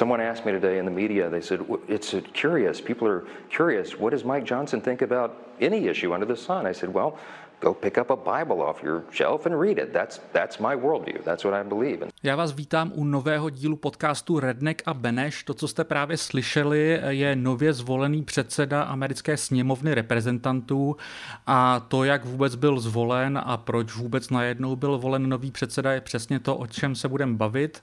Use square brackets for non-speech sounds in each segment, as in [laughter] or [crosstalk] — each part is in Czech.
Someone asked me today in the media, they said, it's curious. People are curious. What does Mike Johnson think about any issue under the sun? I said, well, go pick up a Bible off your shelf and read it. That's, that's my worldview. That's what I believe in. Já vás vítám u nového dílu podcastu Redneck a Beneš. To, co jste právě slyšeli, je nově zvolený předseda americké sněmovny reprezentantů a to, jak vůbec byl zvolen a proč vůbec najednou byl volen nový předseda, je přesně to, o čem se budeme bavit.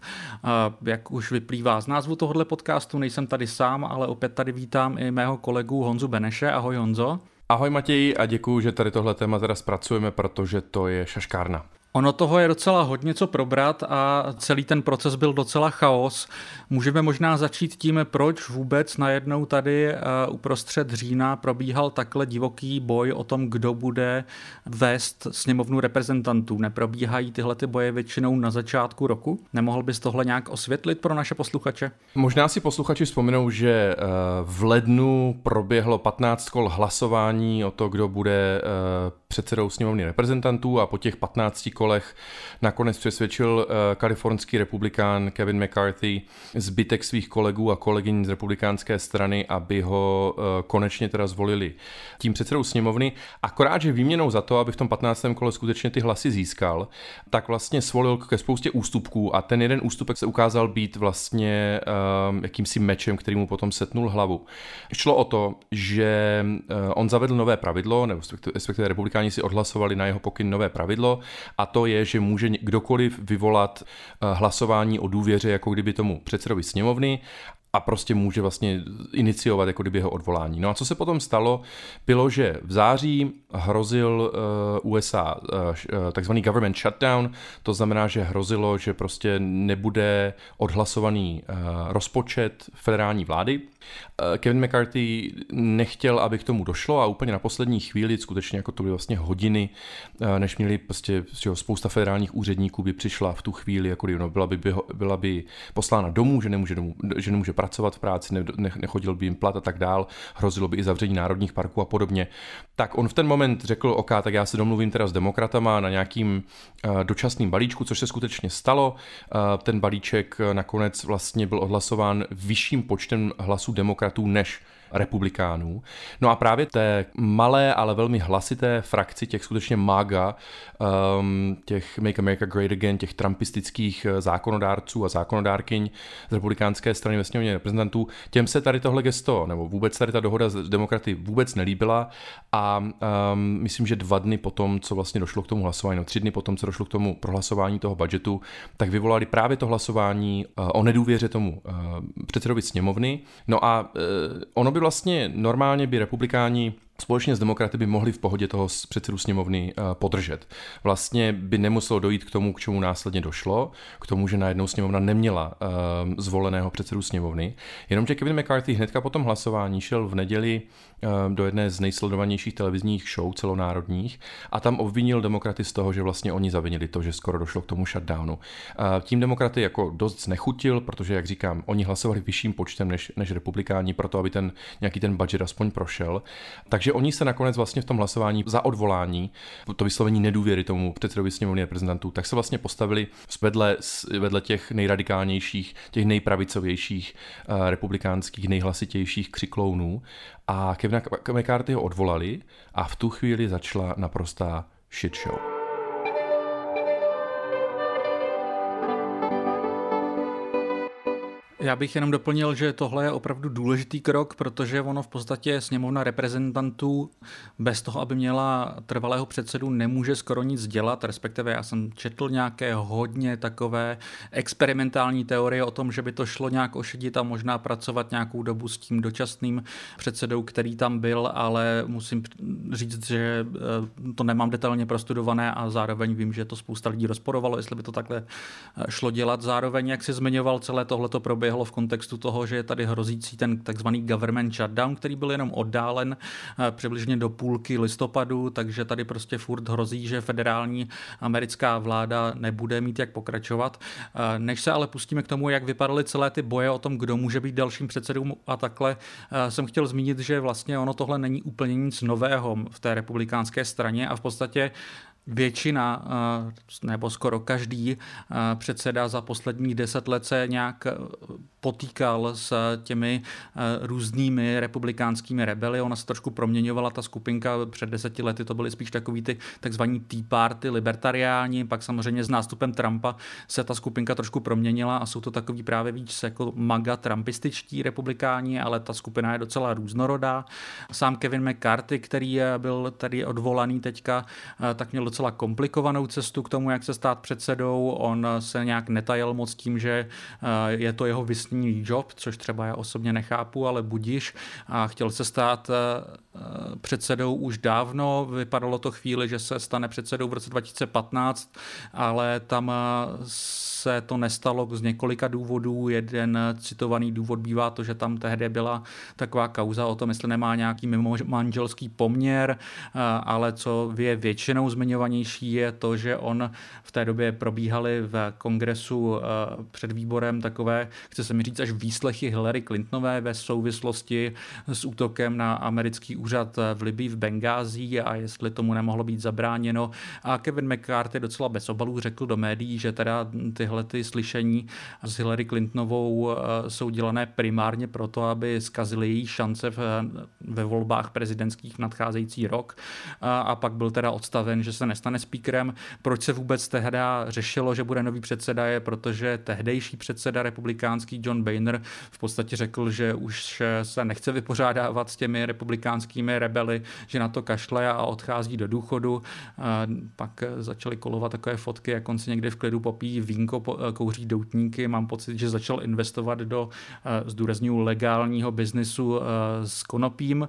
Jak už vyplývá z názvu tohohle podcastu, nejsem tady sám, ale opět tady vítám i mého kolegu Honzu Beneše. Ahoj Honzo. Ahoj Matěj a děkuji, že tady tohle téma teda zpracujeme, protože to je šaškárna. Ono toho je docela hodně co probrat a celý ten proces byl docela chaos. Můžeme možná začít tím, proč vůbec najednou tady eh, uprostřed října probíhal takhle divoký boj o tom, kdo bude vést sněmovnu reprezentantů. Neprobíhají tyhle ty boje většinou na začátku roku? Nemohl bys tohle nějak osvětlit pro naše posluchače? Možná si posluchači vzpomenou, že eh, v lednu proběhlo 15 kol hlasování o to, kdo bude eh, předsedou sněmovny reprezentantů a po těch 15 kolech nakonec přesvědčil uh, kalifornský republikán Kevin McCarthy zbytek svých kolegů a kolegyň z republikánské strany, aby ho uh, konečně teda zvolili tím předsedou sněmovny. Akorát, že výměnou za to, aby v tom 15. kole skutečně ty hlasy získal, tak vlastně svolil ke spoustě ústupků a ten jeden ústupek se ukázal být vlastně uh, jakýmsi mečem, který mu potom setnul hlavu. Šlo o to, že on zavedl nové pravidlo, nebo respektive republikáni si odhlasovali na jeho pokyn nové pravidlo a to je, že může kdokoliv vyvolat eh, hlasování o důvěře, jako kdyby tomu předsedovi sněmovny a prostě může vlastně iniciovat jako kdyby jeho odvolání. No a co se potom stalo, bylo, že v září hrozil uh, USA uh, takzvaný government shutdown, to znamená, že hrozilo, že prostě nebude odhlasovaný rozpočet federální vlády. Uh, Kevin McCarthy nechtěl, aby k tomu došlo a úplně na poslední chvíli, skutečně jako to byly vlastně hodiny, uh, než měli prostě že spousta federálních úředníků by přišla v tu chvíli, jako no, byla, by, byla by poslána domů, že nemůže, domů, že nemůže pracovat v práci, ne, ne, nechodil by jim plat a tak dál, hrozilo by i zavření národních parků a podobně. Tak on v ten moment řekl, OK, tak já se domluvím teda s demokratama na nějakým uh, dočasným balíčku, což se skutečně stalo. Ten balíček nakonec vlastně byl odhlasován vyšším počtem hlasů demokratů než republikánů. No a právě té malé, ale velmi hlasité frakci těch skutečně MAGA, um, těch Make America Great Again, těch trumpistických eh, zákonodárců a zákonodárkyň z republikánské strany ve sněmovně reprezentantů, těm se tady tohle gesto, nebo vůbec tady ta dohoda s demokraty vůbec nelíbila a um, myslím, že dva dny potom, co vlastně došlo k tomu hlasování, no tři dny potom, co došlo k tomu prohlasování toho budžetu, tak vyvolali právě to hlasování uh, o nedůvěře tomu uh, předsedovi sněmovny. No a uh, ono by vlastně normálně by republikáni společně s demokraty by mohli v pohodě toho předsedu sněmovny uh, podržet. Vlastně by nemuselo dojít k tomu, k čemu následně došlo, k tomu, že najednou sněmovna neměla uh, zvoleného předsedu sněmovny. Jenomže Kevin McCarthy hnedka po tom hlasování šel v neděli uh, do jedné z nejsledovanějších televizních show celonárodních a tam obvinil demokraty z toho, že vlastně oni zavinili to, že skoro došlo k tomu shutdownu. Tím demokraty jako dost znechutil, protože, jak říkám, oni hlasovali vyšším počtem než, než republikáni, proto aby ten nějaký ten budget aspoň prošel. Takže takže oni se nakonec vlastně v tom hlasování za odvolání, to vyslovení nedůvěry tomu předsedovi sněmovny reprezentantů, tak se vlastně postavili vedle, vedle těch nejradikálnějších, těch nejpravicovějších uh, republikánských, nejhlasitějších křiklounů a Kevina McCarthy ho odvolali a v tu chvíli začala naprostá shit show. Já bych jenom doplnil, že tohle je opravdu důležitý krok, protože ono v podstatě sněmovna reprezentantů bez toho, aby měla trvalého předsedu, nemůže skoro nic dělat, respektive já jsem četl nějaké hodně takové experimentální teorie o tom, že by to šlo nějak ošidit a možná pracovat nějakou dobu s tím dočasným předsedou, který tam byl, ale musím říct, že eh, to nemám detailně prostudované a zároveň vím, že to spousta lidí rozporovalo, jestli by to takhle eh, šlo dělat. Zároveň, jak si zmiňoval, celé tohleto proběhlo proběhlo v kontextu toho, že je tady hrozící ten takzvaný government shutdown, který byl jenom oddálen eh, přibližně do půlky listopadu, takže tady prostě furt hrozí, že federální americká vláda nebude mít jak pokračovat. Eh, než se ale pustíme k tomu, jak vypadaly celé ty boje o tom, kdo může být dalším předsedou a takhle, eh, jsem chtěl zmínit, že vlastně ono tohle není úplně nic nového v té republikánské straně a v podstatě většina nebo skoro každý předseda za posledních deset let se nějak potýkal s těmi různými republikánskými rebely. Ona se trošku proměňovala, ta skupinka před deseti lety to byly spíš takový ty takzvaní Tea Party, libertariáni, pak samozřejmě s nástupem Trumpa se ta skupinka trošku proměnila a jsou to takový právě víc jako maga trumpističtí republikáni, ale ta skupina je docela různorodá. Sám Kevin McCarthy, který byl tady odvolaný teďka, tak měl docela komplikovanou cestu k tomu, jak se stát předsedou. On se nějak netajil moc tím, že je to jeho vysní job, což třeba já osobně nechápu, ale budíš. A chtěl se stát předsedou už dávno. Vypadalo to chvíli, že se stane předsedou v roce 2015, ale tam se to nestalo z několika důvodů. Jeden citovaný důvod bývá to, že tam tehdy byla taková kauza o tom, jestli nemá nějaký mimo manželský poměr, ale co je většinou zmiňovanější je to, že on v té době probíhaly v kongresu před výborem takové, chce se mi říct, až výslechy Hillary Clintonové ve souvislosti s útokem na americký úřad v Libii v Bengází a jestli tomu nemohlo být zabráněno. A Kevin McCarthy docela bez obalů řekl do médií, že teda tyhle ty slyšení s Hillary Clintonovou eh, jsou dělané primárně proto, aby zkazili její šance ve volbách prezidentských nadcházející rok. A, a pak byl teda odstaven, že se nestane speakerem. Proč se vůbec tehdy řešilo, že bude nový předseda, je protože tehdejší předseda republikánský John Boehner v podstatě řekl, že už se nechce vypořádávat s těmi republikánskými rebely, že na to kašle a odchází do důchodu. Pak začaly kolovat takové fotky, jak on si někde v klidu popíjí vínko, kouří doutníky. Mám pocit, že začal investovat do, zdůrazňuji, legálního biznisu s konopím.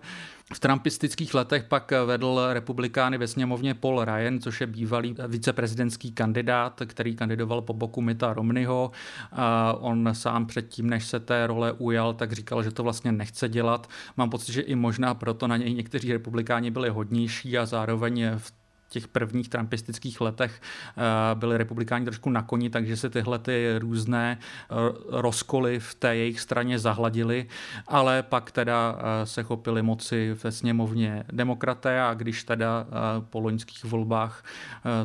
V trumpistických letech pak vedl republikány ve sněmovně Paul Ryan, což je bývalý viceprezidentský kandidát, který kandidoval po boku Mita Romneyho. On sám předtím, než se té role ujal, tak říkal, že to vlastně nechce dělat. Mám pocit, že i možná proto na něj někteří republikáni byli hodnější a zároveň v těch prvních trumpistických letech eh, byli republikáni trošku na koni, takže se tyhle ty různé eh, rozkoly v té jejich straně zahladily, ale pak teda eh, se chopili moci ve sněmovně demokraté a když teda po loňských volbách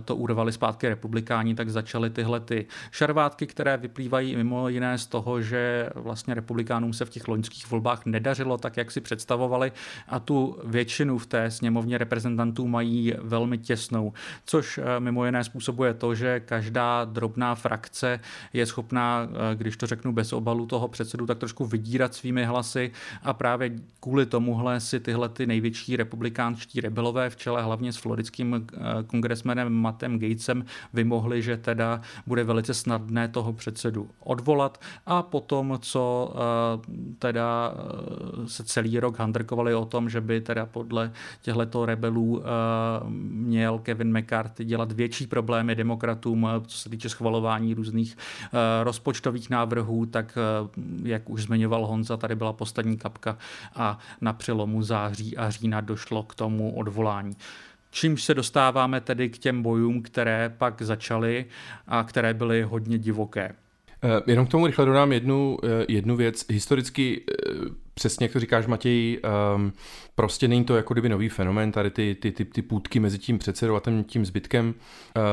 to urvali zpátky republikáni, tak začaly tyhle ty šarvátky, které vyplývají mimo jiné z toho, že vlastně republikánům se v těch loňských volbách nedařilo tak, jak si představovali a tu většinu v té sněmovně reprezentantů mají velmi těsně těsnou, což eh, mimo jiné způsobuje to, že každá drobná frakce je schopná, eh, když to řeknu bez obalu toho předsedu, tak trošku vydírat svými hlasy a právě kvůli tomuhle si tyhle ty největší republikánští rebelové v čele hlavně s floridským eh, kongresmenem Mattem Gatesem vymohli, že teda bude velice snadné toho předsedu odvolat. A potom, co teda se celý rok handrkovali o tom, že by teda podle těchto rebelů měl Kevin McCarthy dělat větší problémy demokratům, co se týče schvalování různých eh, rozpočtových návrhů, tak eh, jak už zmiňoval Honza, tady byla poslední kapka a na přelomu září a října došlo k tomu odvolání. Čímž se dostáváme tedy k těm bojům, které pak začaly a které byly hodně divoké. Eh, jenom k tomu rychle dodám jednu, jednu věc. Historicky přesně jak to říkáš, Matěj, um, prostě není to jako kdyby nový fenomén, tady ty, ty, ty, ty půdky mezi tím předsedou a tím, tím zbytkem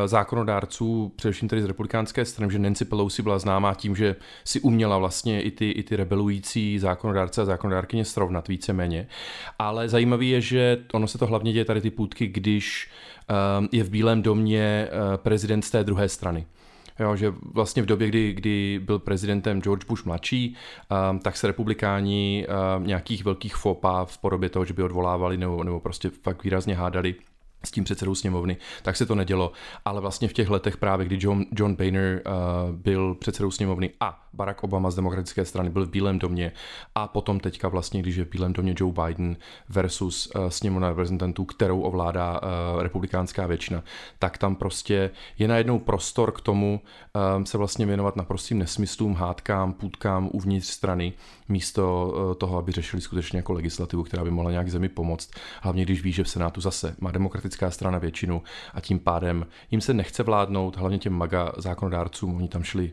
zákonodárců, především tady z republikánské strany, že Nancy Pelosi byla známá tím, že si uměla vlastně i ty, i ty rebelující zákonodárce a zákonodárkyně srovnat víceméně. Ale zajímavé je, že ono se to hlavně děje tady ty půdky, když um, je v Bílém domě prezident z té druhé strany. Jo, že vlastně v době, kdy, kdy byl prezidentem George Bush mladší, um, tak se republikáni um, nějakých velkých fopa v podobě toho, že by odvolávali nebo, nebo prostě fakt výrazně hádali s tím předsedou sněmovny, tak se to nedělo. Ale vlastně v těch letech právě, kdy John, John Boehner uh, byl předsedou sněmovny a Barack Obama z demokratické strany byl v Bílém domě a potom teďka vlastně, když je v Bílém domě Joe Biden versus uh, sněmovna reprezentantů, kterou ovládá uh, republikánská většina, tak tam prostě je najednou prostor k tomu um, se vlastně věnovat naprostým nesmyslům, hádkám, půdkám uvnitř strany, místo uh, toho, aby řešili skutečně jako legislativu, která by mohla nějak zemi pomoct. Hlavně když ví, že v Senátu zase má demokratická strana většinu a tím pádem jim se nechce vládnout, hlavně těm maga zákonodárcům, oni tam šli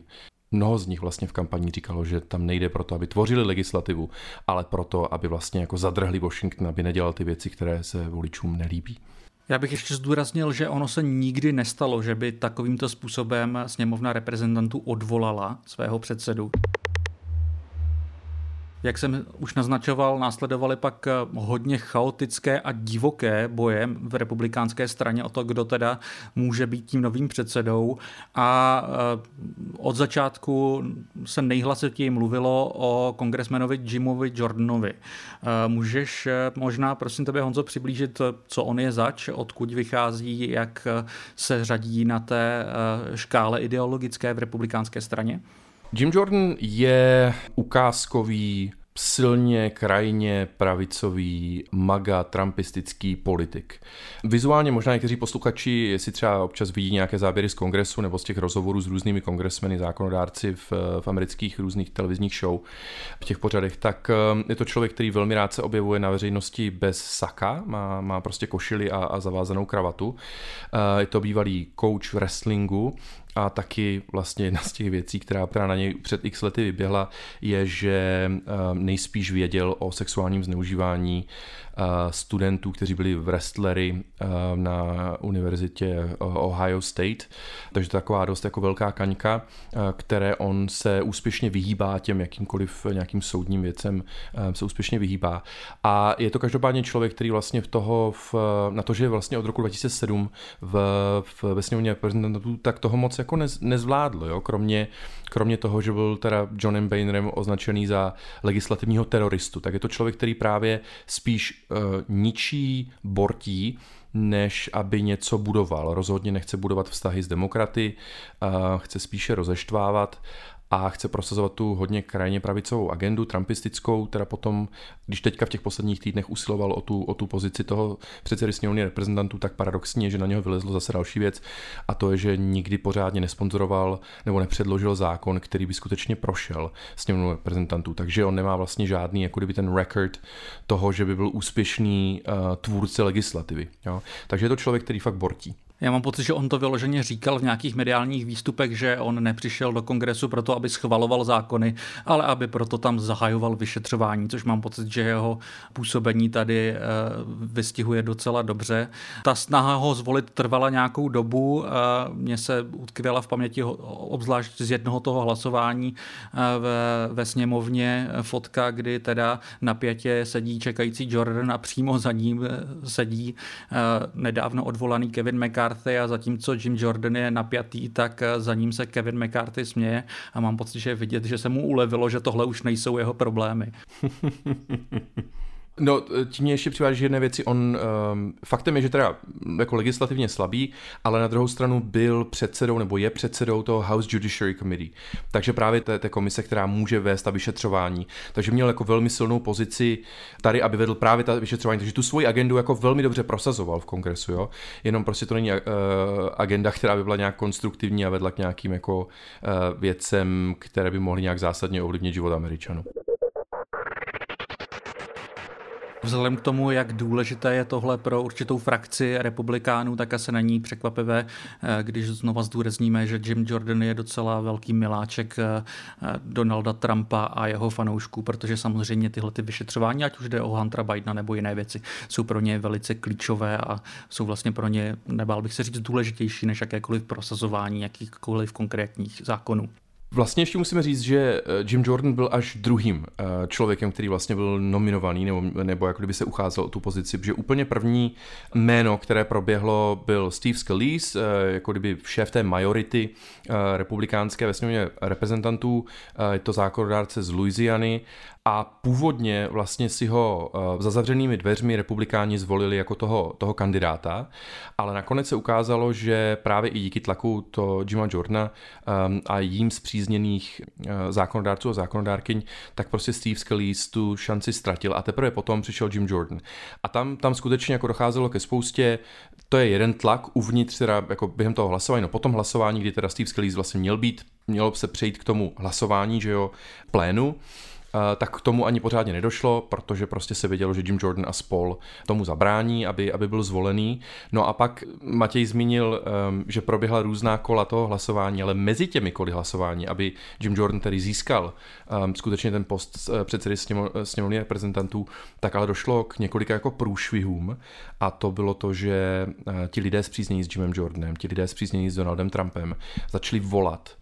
mnoho z nich vlastně v kampani říkalo, že tam nejde proto, aby tvořili legislativu, ale proto, aby vlastně jako zadrhli Washington, aby nedělal ty věci, které se voličům nelíbí. Já bych ještě zdůraznil, že ono se nikdy nestalo, že by takovýmto způsobem sněmovna reprezentantů odvolala svého předsedu. Jak jsem už naznačoval, následovaly pak eh, hodně chaotické a divoké boje v republikánské straně o to, kdo teda může být tím novým předsedou. A eh, od začátku se nejhlasitěji mluvilo o kongresmenovi Jimovi Jordanovi. Eh, můžeš možná, prosím tebe, Honzo, přiblížit, co on je zač, odkud vychází, jak se řadí na té škále ideologické v republikánské straně? Jim Jordan je ukázkový silně krajně pravicový, maga, trumpistický politik. Vizuálně možná někteří posluchači, jestli třeba občas vidí nějaké záběry z kongresu nebo z těch rozhovorů s různými kongresmeny, zákonodárci v, v amerických různých televizních show, v těch pořadech, tak eh, je to člověk, který velmi rád se objevuje na veřejnosti bez saka, má, má prostě košily a, a zavázanou kravatu. Eh, je to bývalý coach v wrestlingu, a taky vlastně jedna z těch věcí, která, která na něj před x lety vyběhla, je, že eh, nejspíš věděl o sexuálním zneužívání studentů, kteří byli wrestlery na univerzitě Ohio State. Takže taková dost jako velká kaňka, které on se úspěšně vyhýbá těm jakýmkoliv nějakým soudním věcem se úspěšně vyhýbá. A je to každopádně člověk, který vlastně v toho, v, na to, že je vlastně od roku 2007 v, v, ve sněmovně reprezentantů, tak toho moc jako nez, nezvládl, jo? Kromě, kromě toho, že byl teda Johnem Boehnerem označený za legislativního teroristu, tak je to člověk, který právě spíš ničí, bortí, než aby něco budoval. Rozhodně nechce budovat vztahy s demokraty, uh, chce spíše rozeštvávat a chce prosazovat tu hodně krajně pravicovou agendu, trumpistickou, teda potom, když teďka v těch posledních týdnech usiloval o tu, o tu pozici toho předsedy sněmovny reprezentantů, tak paradoxně, že na něho vylezlo zase další věc a to je, že nikdy pořádně nesponzoroval nebo nepředložil zákon, který by skutečně prošel sněmovnou reprezentantů. Takže on nemá vlastně žádný, jako kdyby ten record toho, že by byl úspěšný uh, tvůrce legislativy. Jo? Takže je to člověk, který fakt bortí. Já mám pocit, že on to vyloženě říkal v nějakých mediálních výstupech, že on nepřišel do kongresu proto, aby schvaloval zákony, ale aby proto tam zahajoval vyšetřování, což mám pocit, že jeho působení tady eh, vystihuje docela dobře. Ta snaha ho zvolit trvala nějakou dobu. Eh, mně se utkvěla v paměti obzvlášť z jednoho toho hlasování eh, ve, ve sněmovně fotka, kdy teda na pětě sedí čekající Jordan a přímo za ním sedí nedávno odvolaný Kevin McCarthy McCarthy a zatímco Jim Jordan je napjatý, tak eh, za ním se Kevin McCarthy směje a mám pocit, že je vidět, že se mu ulevilo, že tohle už nejsou jeho problémy. [laughs] No, tím mě ještě přivádí jedné věci. On, um, faktem je, že teda jako legislativně slabý, ale na druhou stranu byl předsedou nebo je předsedou toho House Judiciary Committee. Takže právě té, té komise, která může vést ta vyšetřování. Takže měl jako velmi silnou pozici tady, aby vedl právě ta vyšetřování. Takže tu svoji agendu jako velmi dobře prosazoval v kongresu. Jo? Jenom prostě to není uh, agenda, která by byla nějak konstruktivní a vedla k nějakým jako uh, věcem, které by mohly nějak zásadně ovlivnit život Američanů. Vzhledem k tomu, jak důležité je tohle pro určitou frakci republikánů, tak asi není překvapivé, eh, když znova zdůrazníme, že Jim Jordan je docela velký miláček eh, Donalda Trumpa a jeho fanoušků, protože samozřejmě tyhle ty vyšetřování, ať už jde o Huntera Bidena nebo jiné věci, jsou pro ně velice klíčové a jsou vlastně pro ně, nebál bych se říct, důležitější než jakékoliv prosazování jakýchkoliv konkrétních zákonů. Vlastně ještě musíme říct, že eh, Jim Jordan byl až druhým eh, člověkem, který vlastně byl nominovaný nebo, nebo jako kdyby se ucházel o tu pozici, protože úplně první jméno, které proběhlo, byl Steve Scalise, eh, jako kdyby šéf té majority republikánské ve sněmovně reprezentantů, je to zákonodárce z Louisiany a původně vlastně si ho uh, za zavřenými dveřmi republikáni zvolili jako toho, toho kandidáta, ale nakonec se ukázalo, že právě i díky tlaku to Jima Jordana um, a jím zpřízněných uh, zákonodárců a zákonodárkyň, tak prostě Steve Scalise tu šanci ztratil a teprve potom přišel Jim Jordan. A tam, tam skutečně jako docházelo ke spoustě, to je jeden tlak uvnitř teda jako během toho hlasování, no potom hlasování, kdy teda Steve Scalise vlastně měl být, mělo se přejít k tomu hlasování, že jo, plénu, tak k tomu ani pořádně nedošlo, protože prostě se vědělo, že Jim Jordan a spol tomu zabrání, aby, aby byl zvolený. No a pak Matěj zmínil, um, že proběhla různá kola toho hlasování, ale mezi těmi koly hlasování, aby Jim Jordan tedy získal um, skutečně ten post uh, předsedy sněmovny reprezentantů, tak ale došlo k několika jako průšvihům a to bylo to, že ti lidé zpříznění s Jimem Jordanem, ti lidé zpříznění s Donaldem Trumpem začali volat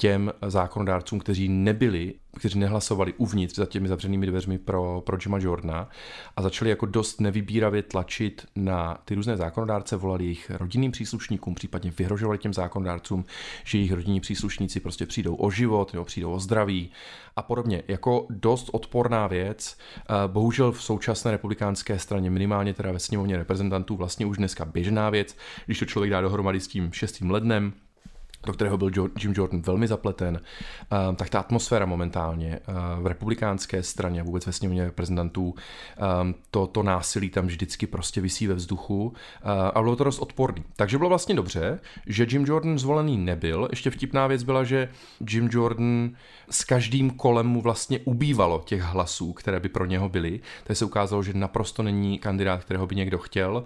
těm zákonodárcům, kteří nebyli, kteří nehlasovali uvnitř za těmi zavřenými dveřmi pro, pro Jima Jordana a začali jako dost nevybíravě tlačit na ty různé zákonodárce, volali jejich rodinným příslušníkům, případně vyhrožovali těm zákonodárcům, že jejich rodinní příslušníci prostě přijdou o život nebo přijdou o zdraví a podobně. Jako dost odporná věc, bohužel v současné republikánské straně, minimálně teda ve sněmovně reprezentantů, vlastně už dneska běžná věc, když to člověk dá dohromady s tím 6. lednem, do kterého byl Jim Jordan velmi zapleten, eh, tak ta atmosféra momentálně eh, v republikánské straně, vůbec ve sněmovně reprezentantů, eh, to, to násilí tam vždycky prostě visí ve vzduchu a bylo to dost odporný. Takže bylo vlastně dobře, že Jim Jordan zvolený nebyl. Ještě vtipná věc byla, že Jim Jordan s každým kolem mu vlastně ubývalo těch hlasů, které by pro něho byly. Takže se ukázalo, že naprosto není kandidát, kterého by někdo chtěl.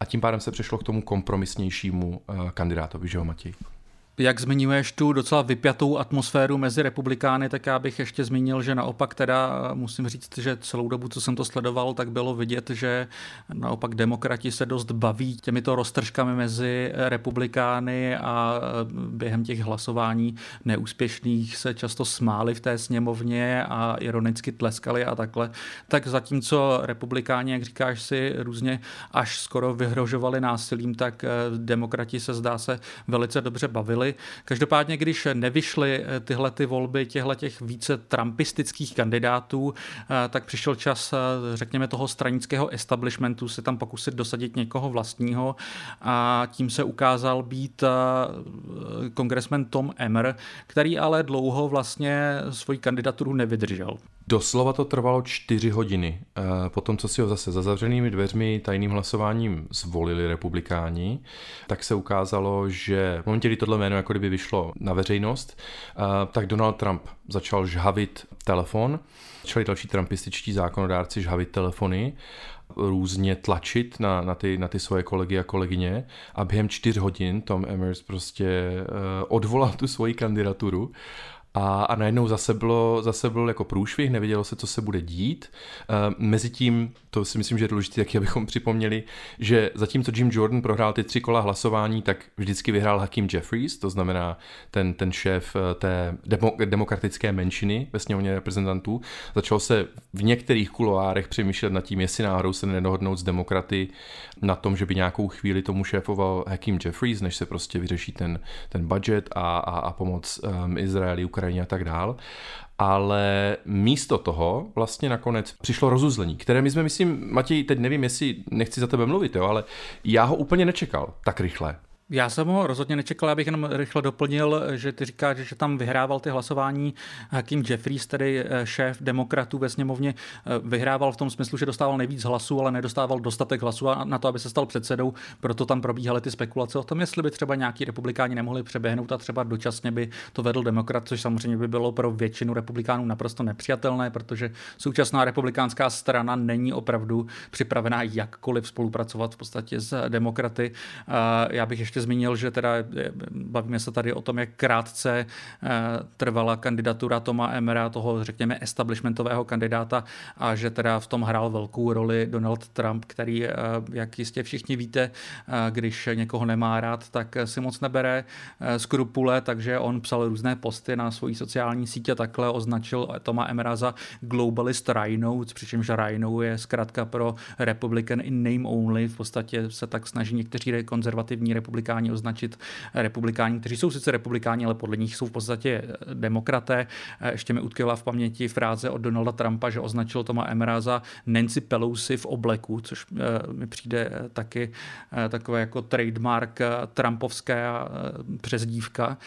A tím pádem se přešlo k tomu kompromisnějšímu kandidátovi, že jo, Matěj? Jak zmiňuješ tu docela vypjatou atmosféru mezi republikány, tak já bych ještě zmínil, že naopak teda musím říct, že celou dobu, co jsem to sledoval, tak bylo vidět, že naopak demokrati se dost baví těmito roztržkami mezi republikány a během těch hlasování neúspěšných se často smáli v té sněmovně a ironicky tleskali a takhle. Tak zatímco republikáni, jak říkáš si, různě až skoro vyhrožovali násilím, tak demokrati se zdá se velice dobře bavili volili. Každopádně, když nevyšly eh, tyhle ty volby těchto těch více trumpistických kandidátů, eh, tak přišel čas, eh, řekněme, toho stranického establishmentu se tam pokusit dosadit někoho vlastního a tím se ukázal být kongresmen Tom Emmer, který ale dlouho vlastně svoji kandidaturu nevydržel. Doslova to trvalo čtyři hodiny. Po tom, co si ho zase za zavřenými dveřmi tajným hlasováním zvolili republikáni, tak se ukázalo, že v momentě, kdy tohle jméno jako kdyby vyšlo na veřejnost, tak Donald Trump začal žhavit telefon, začali další trumpističtí zákonodárci žhavit telefony různě tlačit na, na, ty, na ty svoje kolegy a kolegyně a během čtyř hodin Tom Emers prostě uh, odvolal tu svoji kandidaturu a, a najednou zase bylo, zase byl jako průšvih, nevědělo se, co se bude dít. E, Mezitím, to si myslím, že je důležité, taky [laughs] abychom připomněli, že zatímco Jim Jordan prohrál ty tři kola hlasování, tak vždycky vyhrál Hakim Jeffries, to znamená ten, ten šéf eh, té demo, demokratické menšiny ve sněmovně reprezentantů. Začal se v některých kuloárech přemýšlet nad tím, jestli náhodou se nedohodnout s demokraty na tom, že by nějakou chvíli tomu šéfoval Hakim Jeffries, než se prostě vyřeší ten, ten budget a, a, a pomoc um, Izraeli, Ukrajině Ukrajině a tak dál. Ale místo toho vlastně nakonec přišlo rozuzlení, které my jsme, myslím, Matěj, teď nevím, jestli nechci za tebe mluvit, jo, ale já ho úplně nečekal tak rychle. Já jsem ho rozhodně nečekal, abych jenom rychle doplnil, že ty říkáš, že tam vyhrával ty hlasování Hakim Jeffries, tedy eh, šéf demokratů ve sněmovně, eh, vyhrával v tom smyslu, že dostával nejvíc hlasů, ale nedostával dostatek hlasů na to, aby se stal předsedou, proto tam probíhaly ty spekulace o tom, jestli by třeba nějaký republikáni nemohli přeběhnout a třeba dočasně by to vedl demokrat, což samozřejmě by bylo pro většinu republikánů naprosto nepřijatelné, protože současná republikánská strana není opravdu připravená jakkoliv spolupracovat v podstatě s demokraty. Já bych ještě zmínil, že teda bavíme se tady o tom, jak krátce eh, trvala kandidatura Toma Emera, toho řekněme establishmentového kandidáta a že teda v tom hrál velkou roli Donald Trump, který, eh, jak jistě všichni víte, eh, když někoho nemá rád, tak si moc nebere skrupule, takže on psal různé posty na svojí sociální sítě, takhle označil Toma Emera za globalist rhino, přičemž rhino je zkrátka pro Republican in name only, v podstatě se tak snaží někteří konzervativní republikáni republikáni označit republikáni, kteří jsou sice republikáni, ale podle nich jsou v podstatě eh, demokraté. Eh, ještě mi utkvěla v paměti fráze od Donalda Trumpa, že označil Toma Emera za Nancy Pelosi v obleku, což eh, mi přijde taky takové jako trademark trumpovská přezdívka.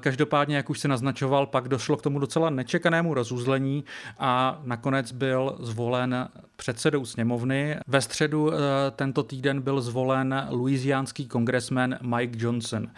Každopádně, jak už se naznačoval, pak došlo k tomu docela nečekanému rozuzlení a nakonec byl zvolen předsedou sněmovny. Ve středu tento týden byl zvolen louisiánský kongresmen zvolen Mike Johnson.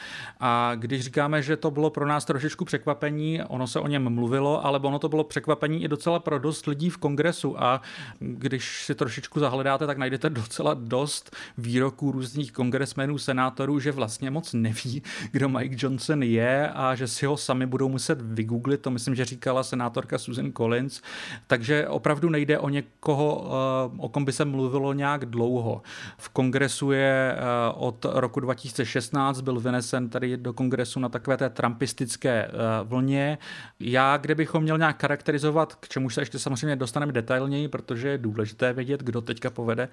A když říkáme, že to bylo pro nás trošičku překvapení, ono se o něm mluvilo, ale ono to bylo překvapení i docela pro dost lidí v kongresu a když si trošičku zahledáte, tak najdete docela dost výroků různých kongresmenů, senátorů, že vlastně moc neví, kdo Mike Johnson je a že si ho sami budou muset vygooglit. To myslím, že říkala senátorka Susan Collins. Takže opravdu nejde o někoho, eh, o kom by se mluvilo nějak dlouho. V kongresu je eh, od roku 2016 byl vynesen tady do kongresu na takové té trumpistické eh, vlně. Já, kde bychom měl nějak charakterizovat, k čemu se ještě samozřejmě dostaneme detailněji, protože je důležité vědět, kdo teďka povede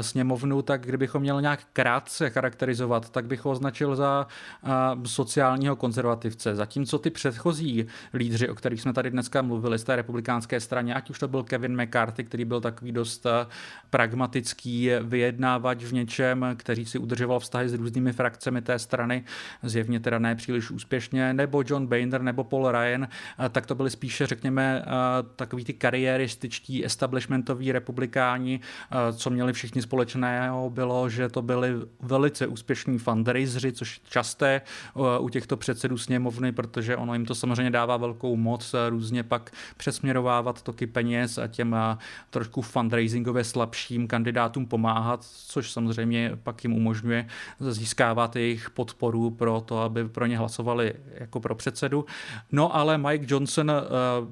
sněmovnu, tak kdybychom měl nějak krátce charakterizovat, tak bych ho označil za sociálního konzervativce. Zatímco ty předchozí lídři, o kterých jsme tady dneska mluvili z té republikánské straně, ať už to byl Kevin McCarthy, který byl takový dost pragmatický vyjednávač v něčem, který si udržoval vztahy s různými frakcemi té strany, zjevně teda ne příliš úspěšně, nebo John Boehner nebo Paul Ryan, tak to byly spíše, řekněme, takový ty kariérističtí establishmentoví republikáni, co měli všichni společného, bylo, že to byli velice úspěšní fundraiseři, což časté u těchto předsedů sněmovny, protože ono jim to samozřejmě dává velkou moc různě pak přesměrovávat toky peněz a těm trošku fundraisingově slabším kandidátům pomáhat, což samozřejmě pak jim umožňuje získávat jejich podporu pro to, aby pro ně hlasovali jako pro předsedu. No ale Mike Johnson eh,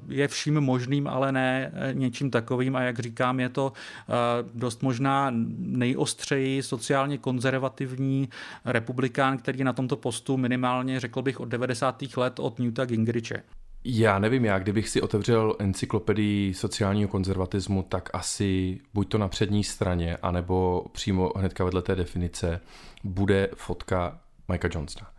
je vším možným, ale ne eh, něčím takovým a jak říkám, je to eh, dost možná nejostřeji sociálně konzervativní republikán, který na tomto postu minimálně, řekl bych, od 90. let od Newta Gingriche. Já nevím, já kdybych si otevřel encyklopedii sociálního konzervatismu, tak asi buď to na přední straně, anebo přímo hnedka vedle té definice bude fotka Mikea Johnsona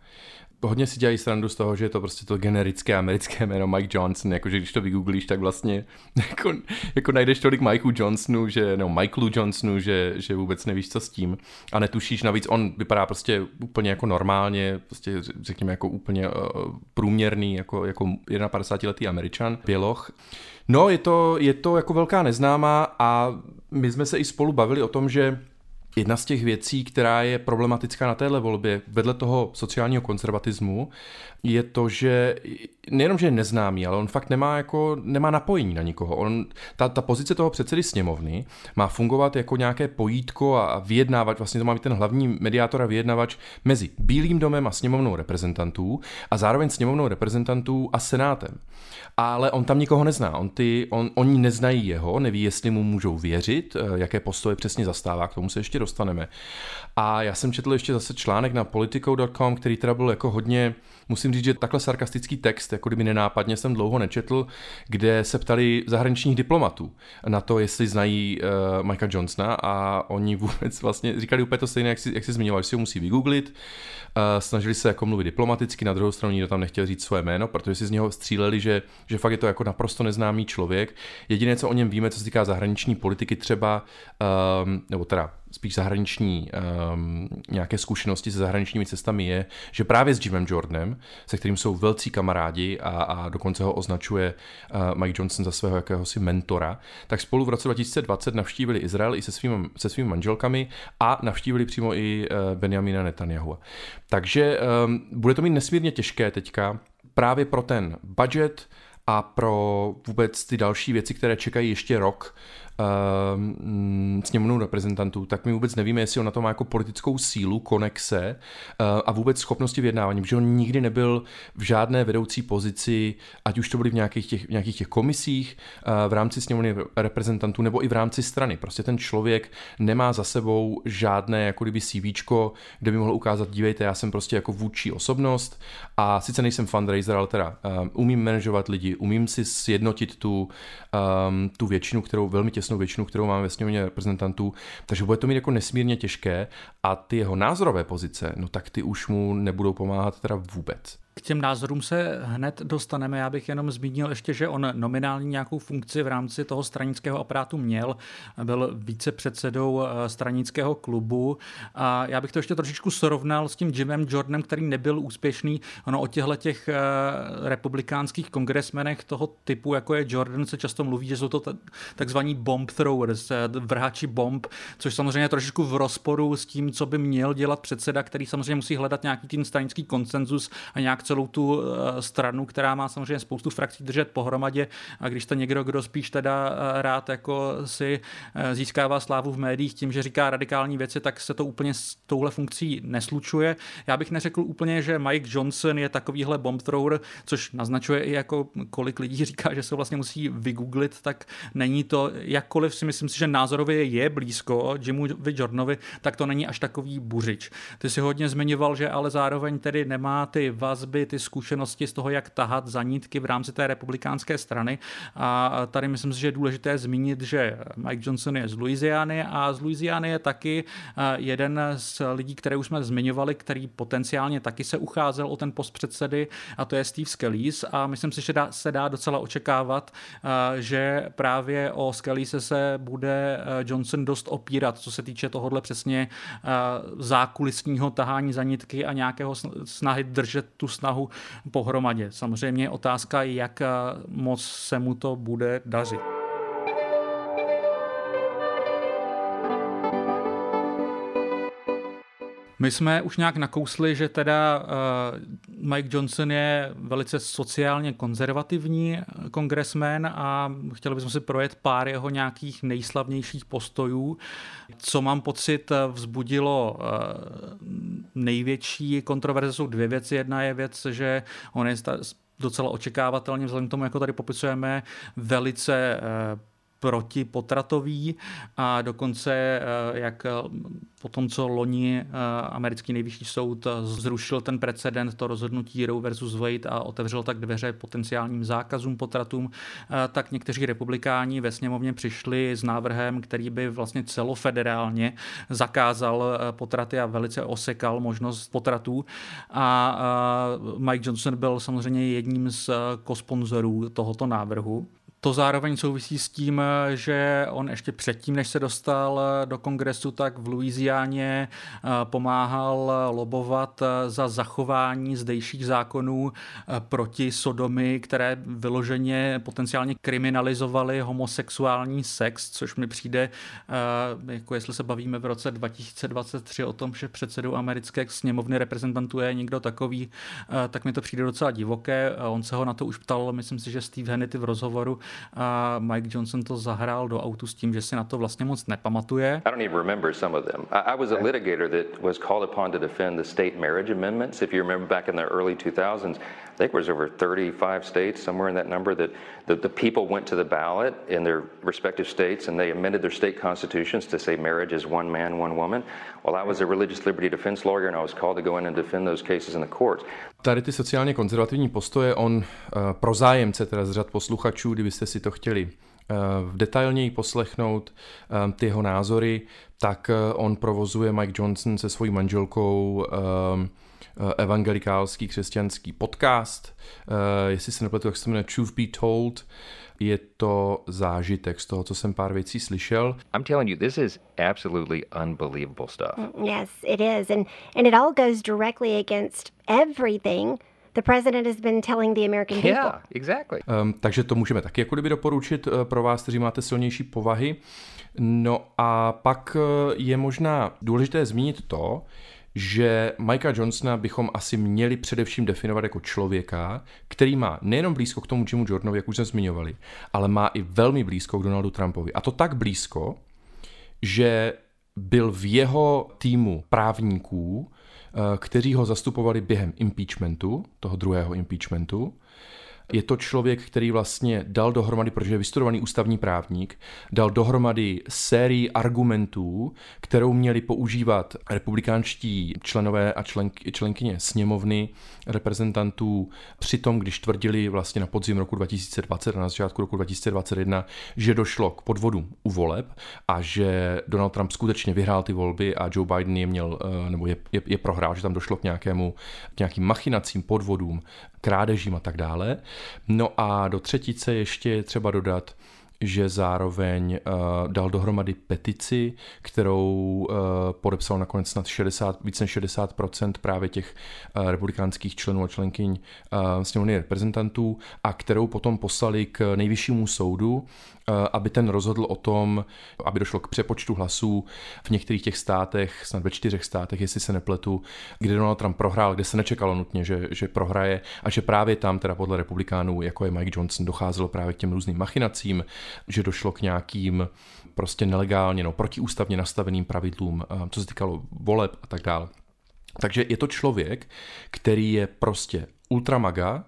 hodně si dělají srandu z toho, že je to prostě to generické americké [laughs] jméno Mike Johnson, jakože když to vygooglíš, tak vlastně [laughs] jako, jako najdeš tolik Mikeu Johnsonu, že, no Michaelu Johnsonu, že, že vůbec nevíš, co s tím a netušíš, navíc on vypadá prostě úplně jako normálně, prostě řekněme jako úplně uh, průměrný, jako, jako 51-letý američan, běloch. No, je to, je to jako velká neznámá a my jsme se i spolu bavili o tom, že Jedna z těch věcí, která je problematická na téhle volbě, vedle toho sociálního konzervatismu, je to, že nejenom, že je neznámý, ale on fakt nemá, jako, nemá napojení na nikoho. On, ta, ta pozice toho předsedy sněmovny má fungovat jako nějaké pojítko a, vyjednávat, vlastně to má být ten hlavní mediátor a vyjednavač mezi Bílým domem a sněmovnou reprezentantů a zároveň sněmovnou reprezentantů a senátem. Ale on tam nikoho nezná. On ty, on, oni neznají jeho, neví, jestli mu můžou věřit, eh, jaké postoje přesně zastává, k tomu se ještě dostaneme. A já jsem četl ještě zase článek na politico.com, který teda byl jako hodně, musím říct, že takhle sarkastický text, jako kdyby nenápadně jsem dlouho nečetl, kde se ptali zahraničních diplomatů na to, jestli znají uh, Mikea Johnsona a oni [laughs] vůbec vlastně říkali úplně to stejné, jak si, jak si zmiňoval, že si ho musí vygooglit, uh, snažili se jako mluvit diplomaticky, na druhou stranu nikdo tam nechtěl říct svoje jméno, protože si z něho stříleli, že, že fakt je to jako naprosto neznámý člověk. Jediné, co o něm víme, co se týká zahraniční politiky třeba, um, nebo teda spíš zahraniční um, nějaké zkušenosti se zahraničními cestami je, že právě s Jimem Jordanem, se kterým jsou velcí kamarádi a, a dokonce ho označuje uh, Mike Johnson za svého jakéhosi mentora, tak spolu v roce 2020 navštívili Izrael i se, svým, se svými manželkami a navštívili přímo i uh, Benjamina Netanyahu. Takže um, bude to mít nesmírně těžké teďka právě pro ten budget a pro vůbec ty další věci, které čekají ještě rok, sněmovnou reprezentantů, tak my vůbec nevíme, jestli on na to má jako politickou sílu, konexe uh, a vůbec schopnosti vyjednávání, protože on nikdy nebyl v žádné vedoucí pozici, ať už to byly v nějakých těch, v nějakých těch komisích uh, v rámci sněmovny reprezentantů nebo i v rámci strany. Prostě ten člověk nemá za sebou žádné jako kdyby CV, kde by mohl ukázat, dívejte, já jsem prostě jako vůči osobnost a sice nejsem fundraiser, ale teda um, umím manažovat lidi, umím si sjednotit tu, um, tu většinu, kterou velmi těsnou většinu, kterou máme ve sněmovně reprezentantů, takže bude to mít jako nesmírně těžké a ty jeho názorové pozice, no tak ty už mu nebudou pomáhat teda vůbec. Těm názorům se hned dostaneme. Já bych jenom zmínil ještě, že on nominální nějakou funkci v rámci toho stranického aparátu měl. Byl více předsedou eh, stranického klubu. A já bych to ještě trošičku srovnal s tím Jimem Jordanem, který nebyl úspěšný. Ono o těchto těch eh, republikánských kongresmenech toho typu, jako je Jordan, se často mluví, že jsou to takzvaní bomb throwers, eh, vrhači bomb, což samozřejmě je trošičku v rozporu s tím, co by měl dělat předseda, který samozřejmě musí hledat nějaký tím stranický konsenzus a nějak celou tu eh, stranu, která má samozřejmě spoustu frakcí držet pohromadě a když to někdo, kdo spíš teda eh, rád jako si eh, získává slávu v médiích tím, že říká radikální věci, tak se to úplně s touhle funkcí neslučuje. Já bych neřekl úplně, že Mike Johnson je takovýhle bomb thrower, což naznačuje i jako kolik lidí říká, že se vlastně musí vygooglit, tak není to, jakkoliv si myslím si, že názorově je blízko Jimu Jordanovi, tak to není až takový buřič. Ty si hodně zmiňoval, že ale zároveň tedy nemá ty vazby, ty zkušenosti z toho, jak tahat zanítky v rámci té republikánské strany. A tady myslím si, že je důležité zmínit, že Mike Johnson je z Louisiany a z Louisiany je taky eh, jeden z lidí, které už jsme zmiňovali, který potenciálně taky se ucházel o ten post předsedy a to je Steve Scalise a myslím si, že se dá docela očekávat, eh, že právě o Scalise se bude eh, Johnson dost opírat, co se týče tohohle přesně zákulisního tahání zanitky a nějakého snahy držet tu snahu pohromadě. Samozřejmě otázka, jak moc se mu to bude dařit. My jsme už nějak nakousli, že teda uh, Mike Johnson je velice sociálně konzervativní kongresmen a chtěli bychom si projet pár jeho nějakých nejslavnějších postojů. Co mám pocit vzbudilo největší kontroverze jsou dvě věci. Jedna je věc, že on je docela očekávatelně, vzhledem k tomu, jako tady popisujeme, velice uh, protipotratový a dokonce, eh, jak eh, po tom, co loni eh, americký nejvyšší soud zrušil ten precedent, to rozhodnutí Roe versus Wade a otevřel tak dveře potenciálním zákazům potratům, tak někteří republikáni ve sněmovně přišli s návrhem, který by vlastně celofederálně zakázal potraty a velice osekal možnost potratů. A Mike Johnson byl samozřejmě jedním z kosponzorů tohoto návrhu. To zároveň souvisí s tím, že on ještě předtím, než se dostal do kongresu, tak v Louisianě eh, pomáhal lobovat eh, za zachování zdejších zákonů eh, proti sodomy, které vyloženě potenciálně kriminalizovaly homosexuální sex, což mi přijde, jako jestli se bavíme v roce 2023 o tom, že předsedou americké sněmovny reprezentantů je někdo takový, tak mi to přijde docela divoké. On se ho na to už ptal, myslím si, že Steve Hannity v rozhovoru, a Mike Johnson to zahrál do autu s tím, že si na to vlastně moc nepamatuje. I don't even remember some of them. I, was a litigator that was called upon to defend the state marriage amendments. If you remember back in the early 2000s, I think there was over 35 states, somewhere in that number, that the, the people went to the ballot in their respective states and they amended their state constitutions to say marriage is one man, one woman. Well, I was a religious liberty defense lawyer and I was called to go in and defend those cases in the courts. Tady ty sociálně konzervativní postoje, on uh, pro zájemce teda z řad posluchačů, kdybyste si to chtěli uh, detailněji poslechnout um, ty jeho názory, tak on provozuje Mike Johnson se svojí manželkou evangelikálský křesťanský podcast. Jestli se nepletu, tak se jmenuje Truth Be Told je to zážitek z toho, co jsem pár věcí slyšel. I'm telling you, this is absolutely unbelievable stuff. Mm, yes, it is. And, and it all goes directly against everything the president has been telling the American people. Yeah, exactly. Um, takže to můžeme taky jako kdyby doporučit uh, pro vás, kteří máte silnější povahy. No a pak uh, je možná důležité zmínit to, že Mikea Johnsona bychom asi měli především definovat jako člověka, který má nejenom blízko k tomu Jimu Jordanovi, jak už jsme zmiňovali, ale má i velmi blízko k Donaldu Trumpovi. A to tak blízko, že byl v jeho týmu právníků, eh, kteří ho zastupovali během impeachmentu, toho druhého impeachmentu, Je to člověk, který vlastně dal dohromady, protože je vystudovaný ústavní právník, dal dohromady sérii argumentů, kterou měli používat republikánští členové a členky, členkyně sněmovny reprezentantů při tom, když tvrdili vlastně na podzim roku 2020 a na začátku roku 2021, že došlo k podvodům u voleb a že Donald Trump skutečně vyhrál ty volby a Joe Biden je měl, eh, nebo je, je, je prohrál, že tam došlo k nějakému, k nějakým machinacím, podvodům, krádežím a tak dále. No a do třetice ještě je třeba dodat, že zároveň uh, dal dohromady petici, kterou uh, podepsal nakonec snad 60, více než 60% právě těch uh, republikánských členů a členkyň uh, sněmovny reprezentantů a kterou potom poslali k nejvyššímu soudu, Eh, aby ten rozhodl o tom, aby došlo k přepočtu hlasů v některých těch státech, snad ve čtyřech státech, jestli se nepletu, kde Donald Trump prohrál, kde se nečekalo nutně, že, že prohraje a že právě tam teda podle republikánů, jako je Mike Johnson, docházelo právě k těm různým machinacím, že došlo k nějakým prostě nelegálně, no, protiústavně nastaveným pravidlům, eh, co se týkalo voleb a tak dále. Takže je to člověk, který je prostě ultramaga,